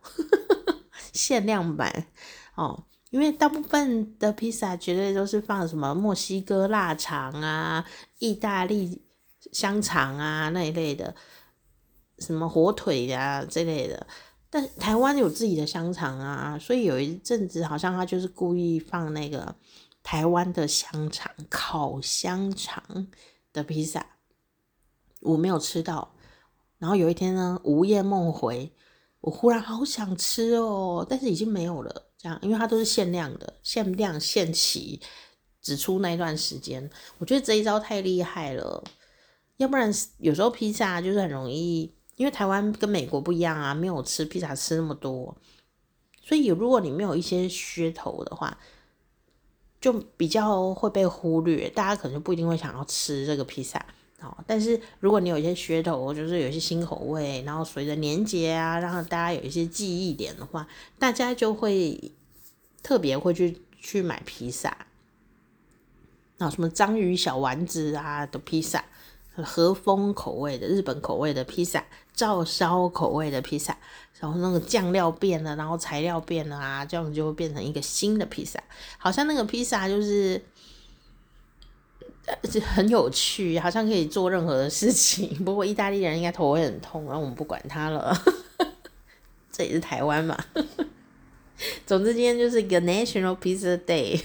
A: 限量版哦。因为大部分的披萨绝对都是放什么墨西哥腊肠啊、意大利香肠啊那一类的，什么火腿啊这类的。但台湾有自己的香肠啊，所以有一阵子好像他就是故意放那个台湾的香肠，烤香肠的披萨，我没有吃到。然后有一天呢，午夜梦回，我忽然好想吃哦，但是已经没有了。这样，因为它都是限量的，限量限期，只出那一段时间。我觉得这一招太厉害了，要不然有时候披萨就是很容易，因为台湾跟美国不一样啊，没有吃披萨吃那么多，所以如果你没有一些噱头的话，就比较会被忽略，大家可能就不一定会想要吃这个披萨。哦，但是如果你有一些噱头，就是有一些新口味，然后随着年节啊，让大家有一些记忆点的话，大家就会特别会去去买披萨。啊，什么章鱼小丸子啊的披萨，和风口味的日本口味的披萨，照烧口味的披萨，然后那个酱料变了，然后材料变了啊，这样就会变成一个新的披萨。好像那个披萨就是。很有趣，好像可以做任何的事情。不过意大利人应该头会很痛，然后我们不管他了。这也是台湾嘛。总之今天就是一个 National Pizza Day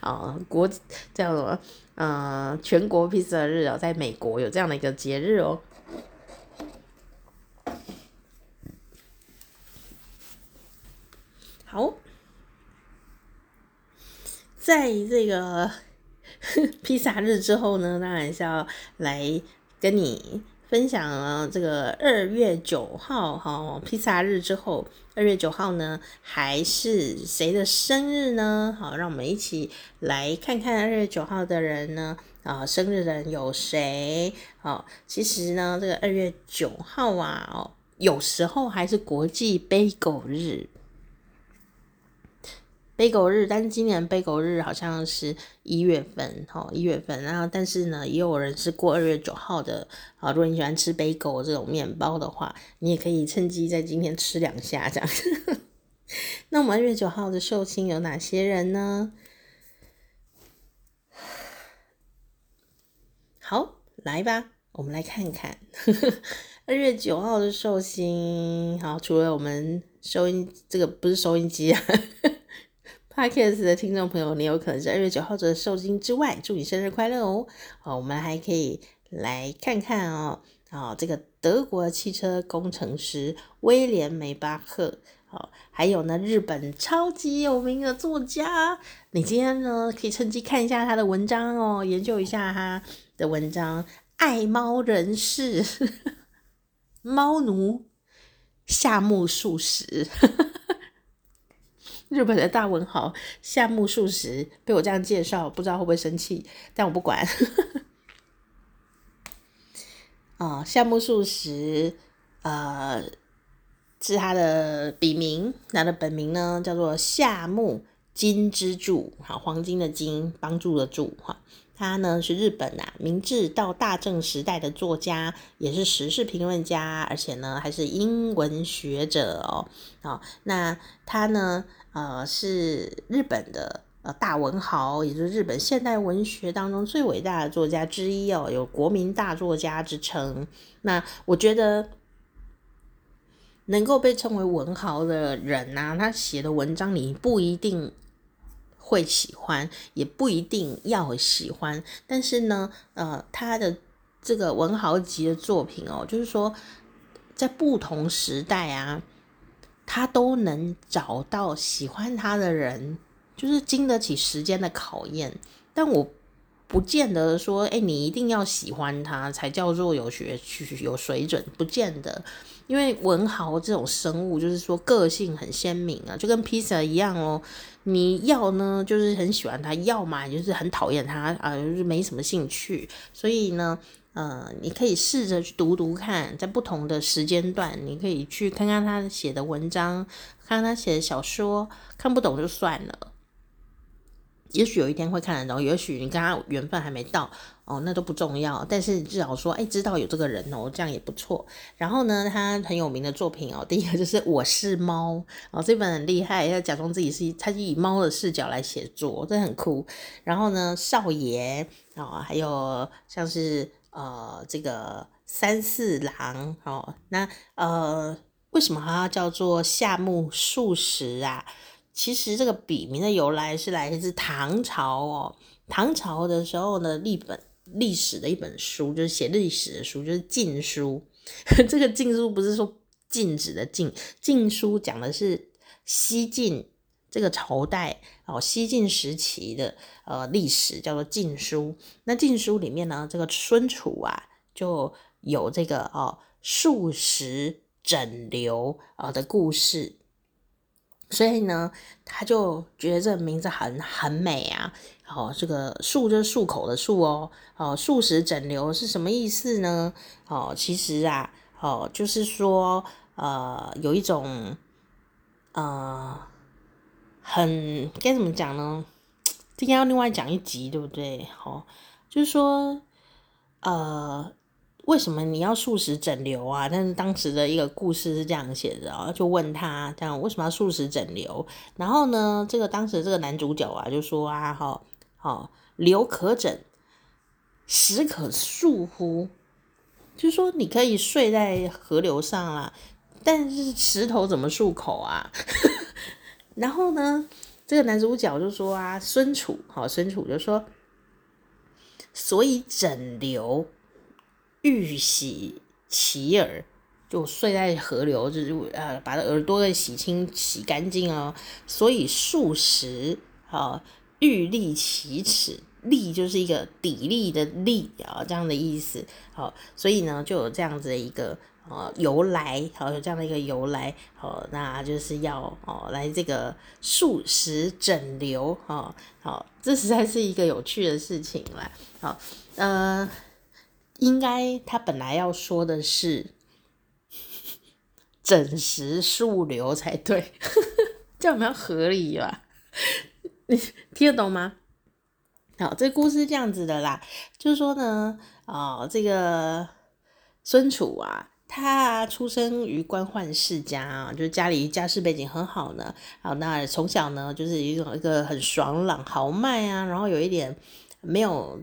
A: 啊，国叫什么？嗯、呃，全国披萨日哦，在美国有这样的一个节日哦。好，在这个 披萨日之后呢，当然是要来跟你分享了这个二月九号哈，披萨日之后，二月九号呢，还是谁的生日呢？好，让我们一起来看看二月九号的人呢，啊，生日的人有谁？好，其实呢，这个二月九号啊，哦，有时候还是国际贝果日。贝果日，但是今年贝果日好像是一月份，哈，一月份。然后，但是呢，也有人是过二月九号的。啊，如果你喜欢吃贝果这种面包的话，你也可以趁机在今天吃两下，这样。那我们二月九号的寿星有哪些人呢？好，来吧，我们来看看 二月九号的寿星。好，除了我们收音，这个不是收音机啊。Podcast 的听众朋友，你有可能是二月九号的寿星之外，祝你生日快乐哦！好，我们还可以来看看哦，啊，这个德国汽车工程师威廉梅巴赫，好，还有呢，日本超级有名的作家，你今天呢可以趁机看一下他的文章哦，研究一下他的文章，爱猫人士，猫奴夏目漱石。日本的大文豪夏目漱石被我这样介绍，不知道会不会生气，但我不管。啊、夏目漱石，呃，是他的笔名，他的本名呢叫做夏目金之助，好，黄金的金，帮助的助，哈。他呢是日本啊明治到大正时代的作家，也是时事评论家，而且呢还是英文学者哦。哦，那他呢呃是日本的呃大文豪，也就是日本现代文学当中最伟大的作家之一哦，有国民大作家之称。那我觉得能够被称为文豪的人呐、啊，他写的文章你不一定。会喜欢也不一定要喜欢，但是呢，呃，他的这个文豪级的作品哦，就是说在不同时代啊，他都能找到喜欢他的人，就是经得起时间的考验。但我不见得说，哎，你一定要喜欢他才叫做有学区、有水准，不见得。因为文豪这种生物，就是说个性很鲜明啊，就跟披萨一样哦。你要呢，就是很喜欢他；要嘛，就是很讨厌他啊，就是没什么兴趣。所以呢，呃，你可以试着去读读看，在不同的时间段，你可以去看看他写的文章，看他写的小说，看不懂就算了。也许有一天会看得懂，也许你跟他缘分还没到哦，那都不重要。但是至少说，哎，知道有这个人哦，这样也不错。然后呢，他很有名的作品哦，第一个就是《我是猫》哦，这本很厉害，要假装自己是，他是以猫的视角来写作，这很酷。然后呢，少爷、哦，还有像是呃这个三四郎哦，那呃为什么他叫做夏目漱石啊？其实这个笔名的由来是来自唐朝哦，唐朝的时候呢，一本历史的一本书，就是写历史的书，就是《晋书》。这个《晋书》不是说禁止的禁，《晋书》讲的是西晋这个朝代哦，西晋时期的呃历史，叫做《晋书》。那《晋书》里面呢，这个孙楚啊，就有这个哦漱石枕流啊的故事。所以呢，他就觉得这个名字很很美啊。哦，这个漱就是漱口的漱哦。哦，漱石枕流是什么意思呢？哦，其实啊，哦，就是说，呃，有一种，呃，很该怎么讲呢？这应该要另外讲一集，对不对？哦，就是说，呃。为什么你要素食整流啊？但是当时的一个故事是这样写的啊，就问他这样为什么要素食整流？然后呢，这个当时这个男主角啊就说啊，好，好，流可整，石可漱乎？就是说你可以睡在河流上啦，但是石头怎么漱口啊？然后呢，这个男主角就说啊，孙楚，好，孙楚就说，所以枕流。欲洗其耳，就睡在河流，就是呃把耳朵给洗清洗干净哦。所以数十啊，欲立其齿，立就是一个砥砺的砺啊，这样的意思。好，所以呢就有这样子的一个。呃，由来好，有这样的一个由来，好，那就是要哦来这个素食整流，哈，好，这实在是一个有趣的事情啦，好，呃，应该他本来要说的是整实数流才对，这样比较合理吧？你听得懂吗？好，这故事这样子的啦，就是说呢，哦，这个孙楚啊。他出生于官宦世家啊，就是家里家世背景很好呢。好，那从小呢，就是一种一个很爽朗豪迈啊，然后有一点没有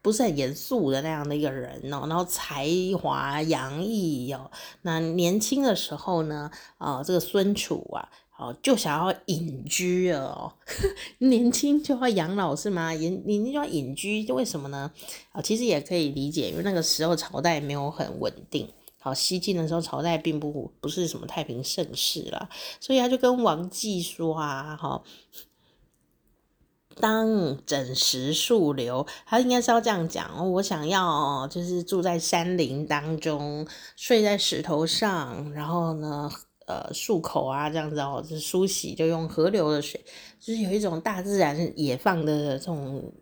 A: 不是很严肃的那样的一个人哦，然后才华洋溢哦。那年轻的时候呢，啊，这个孙楚啊，哦，就想要隐居哦。年轻就要养老是吗？年年轻就要隐居，就为什么呢？啊，其实也可以理解，因为那个时候朝代没有很稳定。好，西晋的时候，朝代并不不是什么太平盛世啦，所以他就跟王继说啊，哈，当整实数流，他应该是要这样讲哦，我想要就是住在山林当中，睡在石头上，然后呢，呃，漱口啊，这样子哦，就梳洗就用河流的水，就是有一种大自然野放的这种。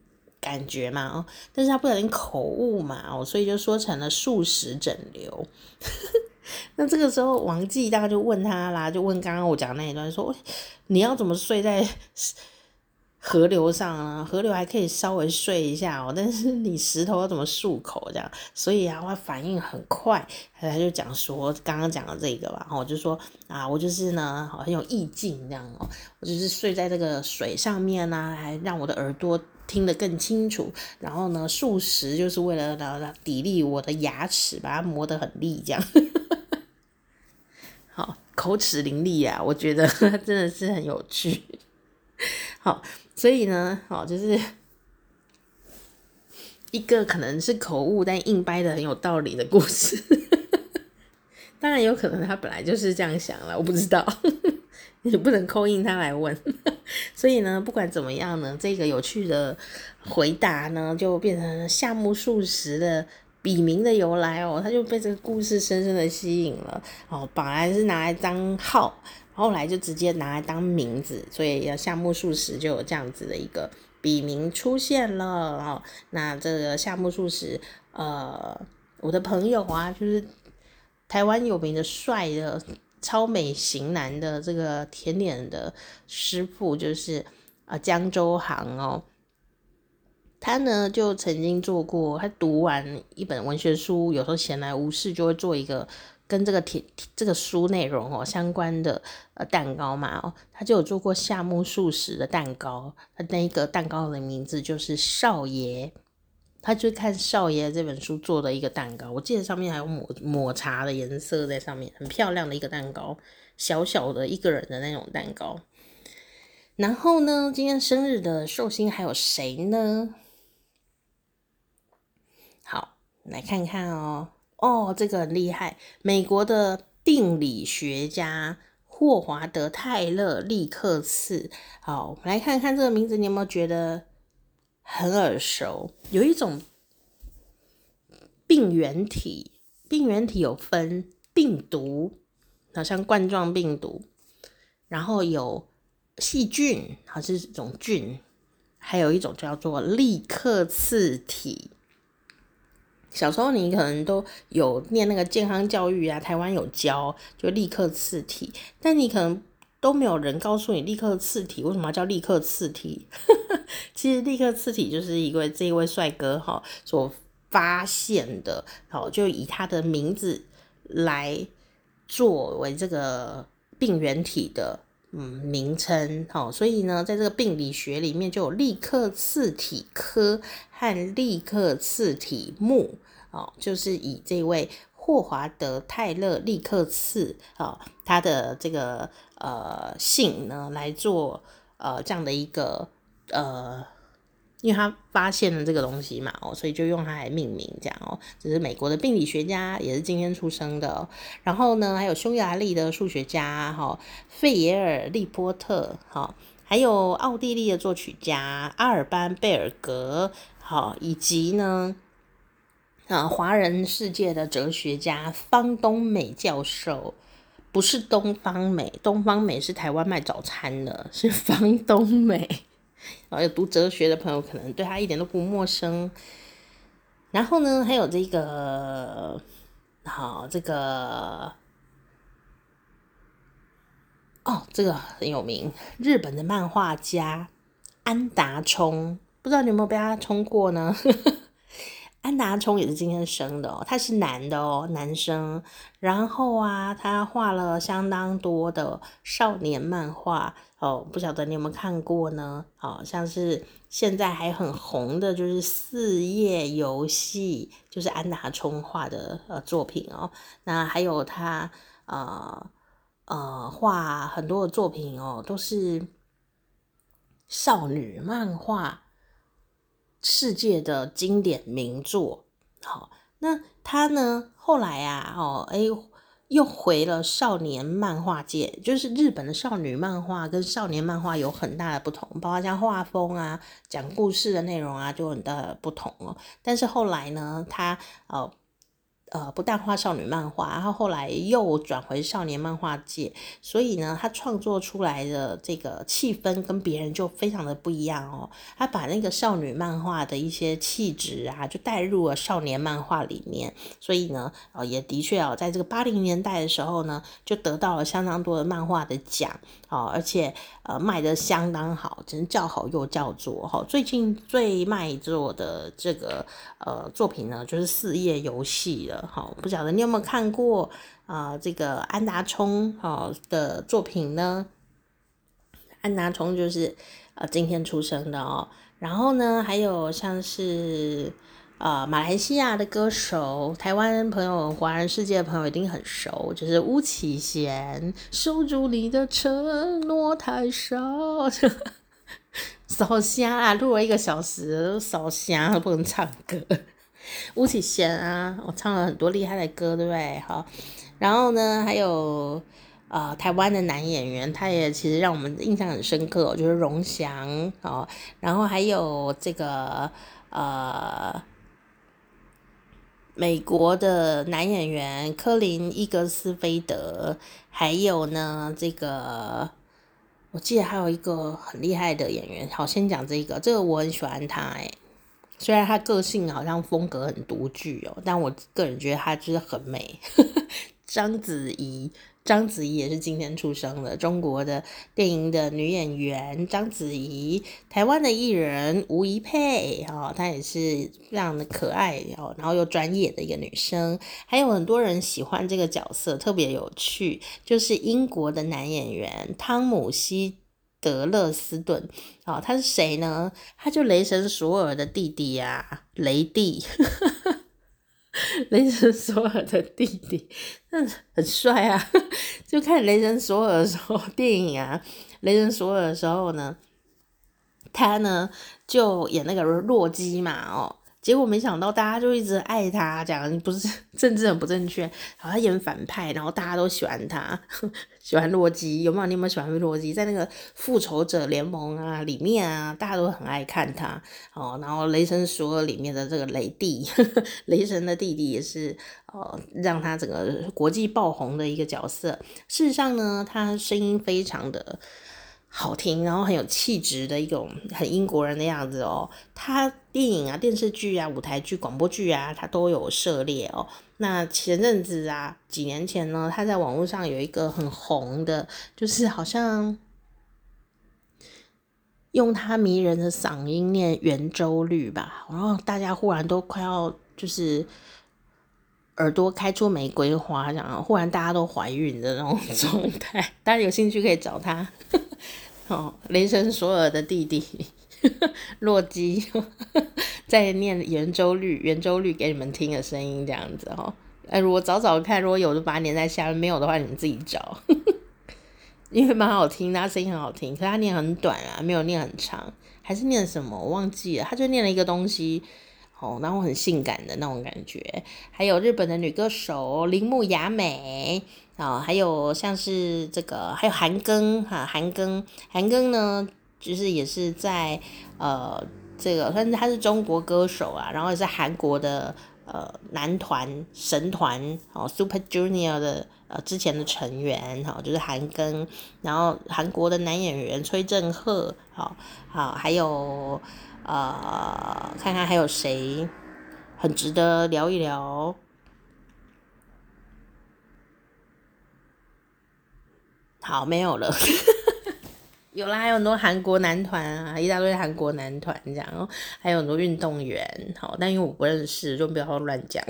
A: 感觉嘛，哦，但是他不小心口误嘛，哦，所以就说成了素食整流。那这个时候，王记大概就问他啦，就问刚刚我讲那一段，说你要怎么睡在河流上啊？河流还可以稍微睡一下哦，但是你石头要怎么漱口这样？所以啊，我反应很快，他就讲说刚刚讲的这个吧，我就说啊，我就是呢，好很有意境这样哦，我就是睡在这个水上面呢，啊，还让我的耳朵。听得更清楚，然后呢，数十就是为了来来砥砺我的牙齿，把它磨得很利，这样。好，口齿伶俐啊，我觉得 真的是很有趣。好，所以呢，好，就是一个可能是口误，但硬掰的很有道理的故事。当然有可能他本来就是这样想了，我不知道。你不能扣印他来问，所以呢，不管怎么样呢，这个有趣的回答呢，就变成夏目漱石的笔名的由来哦，他就被这个故事深深的吸引了哦，本来是拿来当号，后来就直接拿来当名字，所以要夏目漱石就有这样子的一个笔名出现了哦。那这个夏目漱石，呃，我的朋友啊，就是台湾有名的帅的。超美型男的这个甜点的师傅就是啊江州行哦，他呢就曾经做过，他读完一本文学书，有时候闲来无事就会做一个跟这个甜这个书内容哦相关的呃蛋糕嘛哦，他就有做过夏目漱石的蛋糕，他那一个蛋糕的名字就是少爷。他就看少爷这本书做的一个蛋糕，我记得上面还有抹抹茶的颜色在上面，很漂亮的一个蛋糕，小小的一个人的那种蛋糕。然后呢，今天生日的寿星还有谁呢？好，来看看哦，哦，这个很厉害，美国的病理学家霍华德·泰勒·利克茨。好，我们来看看这个名字，你有没有觉得？很耳熟，有一种病原体，病原体有分病毒，好像冠状病毒，然后有细菌，好是一种菌，还有一种叫做立克次体。小时候你可能都有念那个健康教育啊，台湾有教，就立克次体，但你可能。都没有人告诉你利克次体为什么要叫利克次体？其实利克次体就是一位这一位帅哥哈所发现的，好，就以他的名字来作为这个病原体的嗯名称，好，所以呢，在这个病理学里面就有利克次体科和利克次体目，哦，就是以这位。霍华德·泰勒·利克茨啊，他的这个呃姓呢来做呃这样的一个呃因为他发现了这个东西嘛，哦，所以就用它来命名，这样哦。这是美国的病理学家，也是今天出生的。然后呢，还有匈牙利的数学家，哈，费耶尔利波特，哈，还有奥地利的作曲家阿尔班贝尔格，好，以及呢，啊，华人世界的哲学家方东美教授，不是东方美，东方美是台湾卖早餐的，是方东美。然后有读哲学的朋友可能对他一点都不陌生。然后呢，还有这个，好，这个，哦，这个很有名，日本的漫画家安达充，不知道你有没有被他冲过呢？安达充也是今天生的哦，他是男的哦，男生。然后啊，他画了相当多的少年漫画哦，不晓得你有没有看过呢？好像是现在还很红的，就是《四叶游戏》，就是安达充画的呃作品哦。那还有他呃呃画很多的作品哦，都是少女漫画。世界的经典名作，好，那他呢？后来啊，哦，哎，又回了少年漫画界，就是日本的少女漫画跟少年漫画有很大的不同，包括像画风啊、讲故事的内容啊，就很大的不同哦。但是后来呢，他呃。呃，不但画少女漫画，然后后来又转回少年漫画界，所以呢，他创作出来的这个气氛跟别人就非常的不一样哦。他把那个少女漫画的一些气质啊，就带入了少年漫画里面，所以呢，呃，也的确哦，在这个八零年代的时候呢，就得到了相当多的漫画的奖哦，而且呃卖得相当好，真叫好又叫座哈。最近最卖座的这个呃作品呢，就是《四叶游戏》了。好，不晓得你有没有看过啊、呃？这个安达充好的作品呢？安达充就是呃今天出生的哦。然后呢，还有像是呃马来西亚的歌手，台湾朋友、华人世界的朋友一定很熟，就是巫启贤。守住你的承诺太少，烧声啊！录了一个小时，烧声不能唱歌。巫启贤啊，我唱了很多厉害的歌，对不对？好，然后呢，还有呃台湾的男演员，他也其实让我们印象很深刻，就是荣祥哦。然后还有这个呃美国的男演员科林伊格斯菲德，还有呢这个我记得还有一个很厉害的演员。好，先讲这个，这个我很喜欢他哎。虽然他个性好像风格很独具哦，但我个人觉得他就是很美。章子怡，章子怡也是今天出生的，中国的电影的女演员章子怡，台湾的艺人吴怡佩，哦，她也是非常的可爱哦，然后又专业的一个女生，还有很多人喜欢这个角色，特别有趣，就是英国的男演员汤姆希。德勒斯顿，哦，他是谁呢？他就雷神索尔的弟弟呀、啊，雷弟，雷神索尔的弟弟，那，很帅啊！就看雷神索尔的时候，电影啊，雷神索尔的时候呢，他呢就演那个洛基嘛，哦。结果没想到，大家就一直爱他，讲不是 政治很不正确，然后他演反派，然后大家都喜欢他，喜欢洛基，有没有？你有没有喜欢洛基？在那个复仇者联盟啊里面啊，大家都很爱看他哦。然后雷神说里面的这个雷弟，雷神的弟弟也是哦，让他整个国际爆红的一个角色。事实上呢，他声音非常的。好听，然后很有气质的一种很英国人的样子哦。他电影啊、电视剧啊、舞台剧、广播剧啊，他都有涉猎哦。那前阵子啊，几年前呢，他在网络上有一个很红的，就是好像用他迷人的嗓音念圆周率吧，然后大家忽然都快要就是耳朵开出玫瑰花，这样，忽然大家都怀孕的那种状态。大家有兴趣可以找他。哦，雷神索尔的弟弟洛基在念圆周率，圆周率给你们听的声音这样子哦。哎，如果找找看，如果有就把它粘在下面，没有的话你们自己找。因为蛮好听，他声音很好听，可是他念很短啊，没有念很长，还是念什么我忘记了，他就念了一个东西，哦，然后很性感的那种感觉。还有日本的女歌手铃木雅美啊、还有像是这个，还有韩庚哈，韩庚，韩庚呢，就是也是在呃这个，算是他是中国歌手啊，然后也是韩国的。呃，男团神团哦，Super Junior 的呃之前的成员哈、哦，就是韩庚，然后韩国的男演员崔振赫，好、哦，好，还有呃，看看还有谁很值得聊一聊，好，没有了。有啦，还有很多韩国男团啊，一大堆韩国男团这样，哦，还有很多运动员，好，但因为我不认识，就不要乱讲。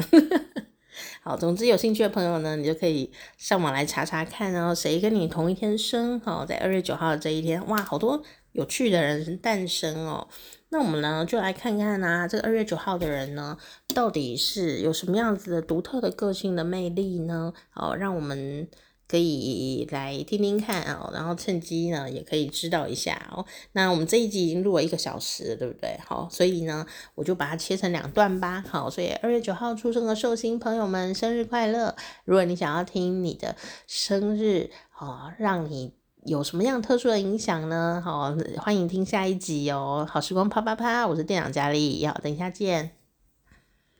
A: 好，总之有兴趣的朋友呢，你就可以上网来查查看哦，谁跟你同一天生？好，在二月九号这一天，哇，好多有趣的人诞生哦。那我们呢，就来看看啊，这个二月九号的人呢，到底是有什么样子的独特的个性的魅力呢？好，让我们。可以来听听看哦，然后趁机呢也可以知道一下哦。那我们这一集已经录了一个小时，对不对？好，所以呢我就把它切成两段吧。好，所以二月九号出生的寿星朋友们，生日快乐！如果你想要听你的生日，哦，让你有什么样特殊的影响呢？好，欢迎听下一集哦。好时光啪啪啪，我是店长佳丽，好，等一下见。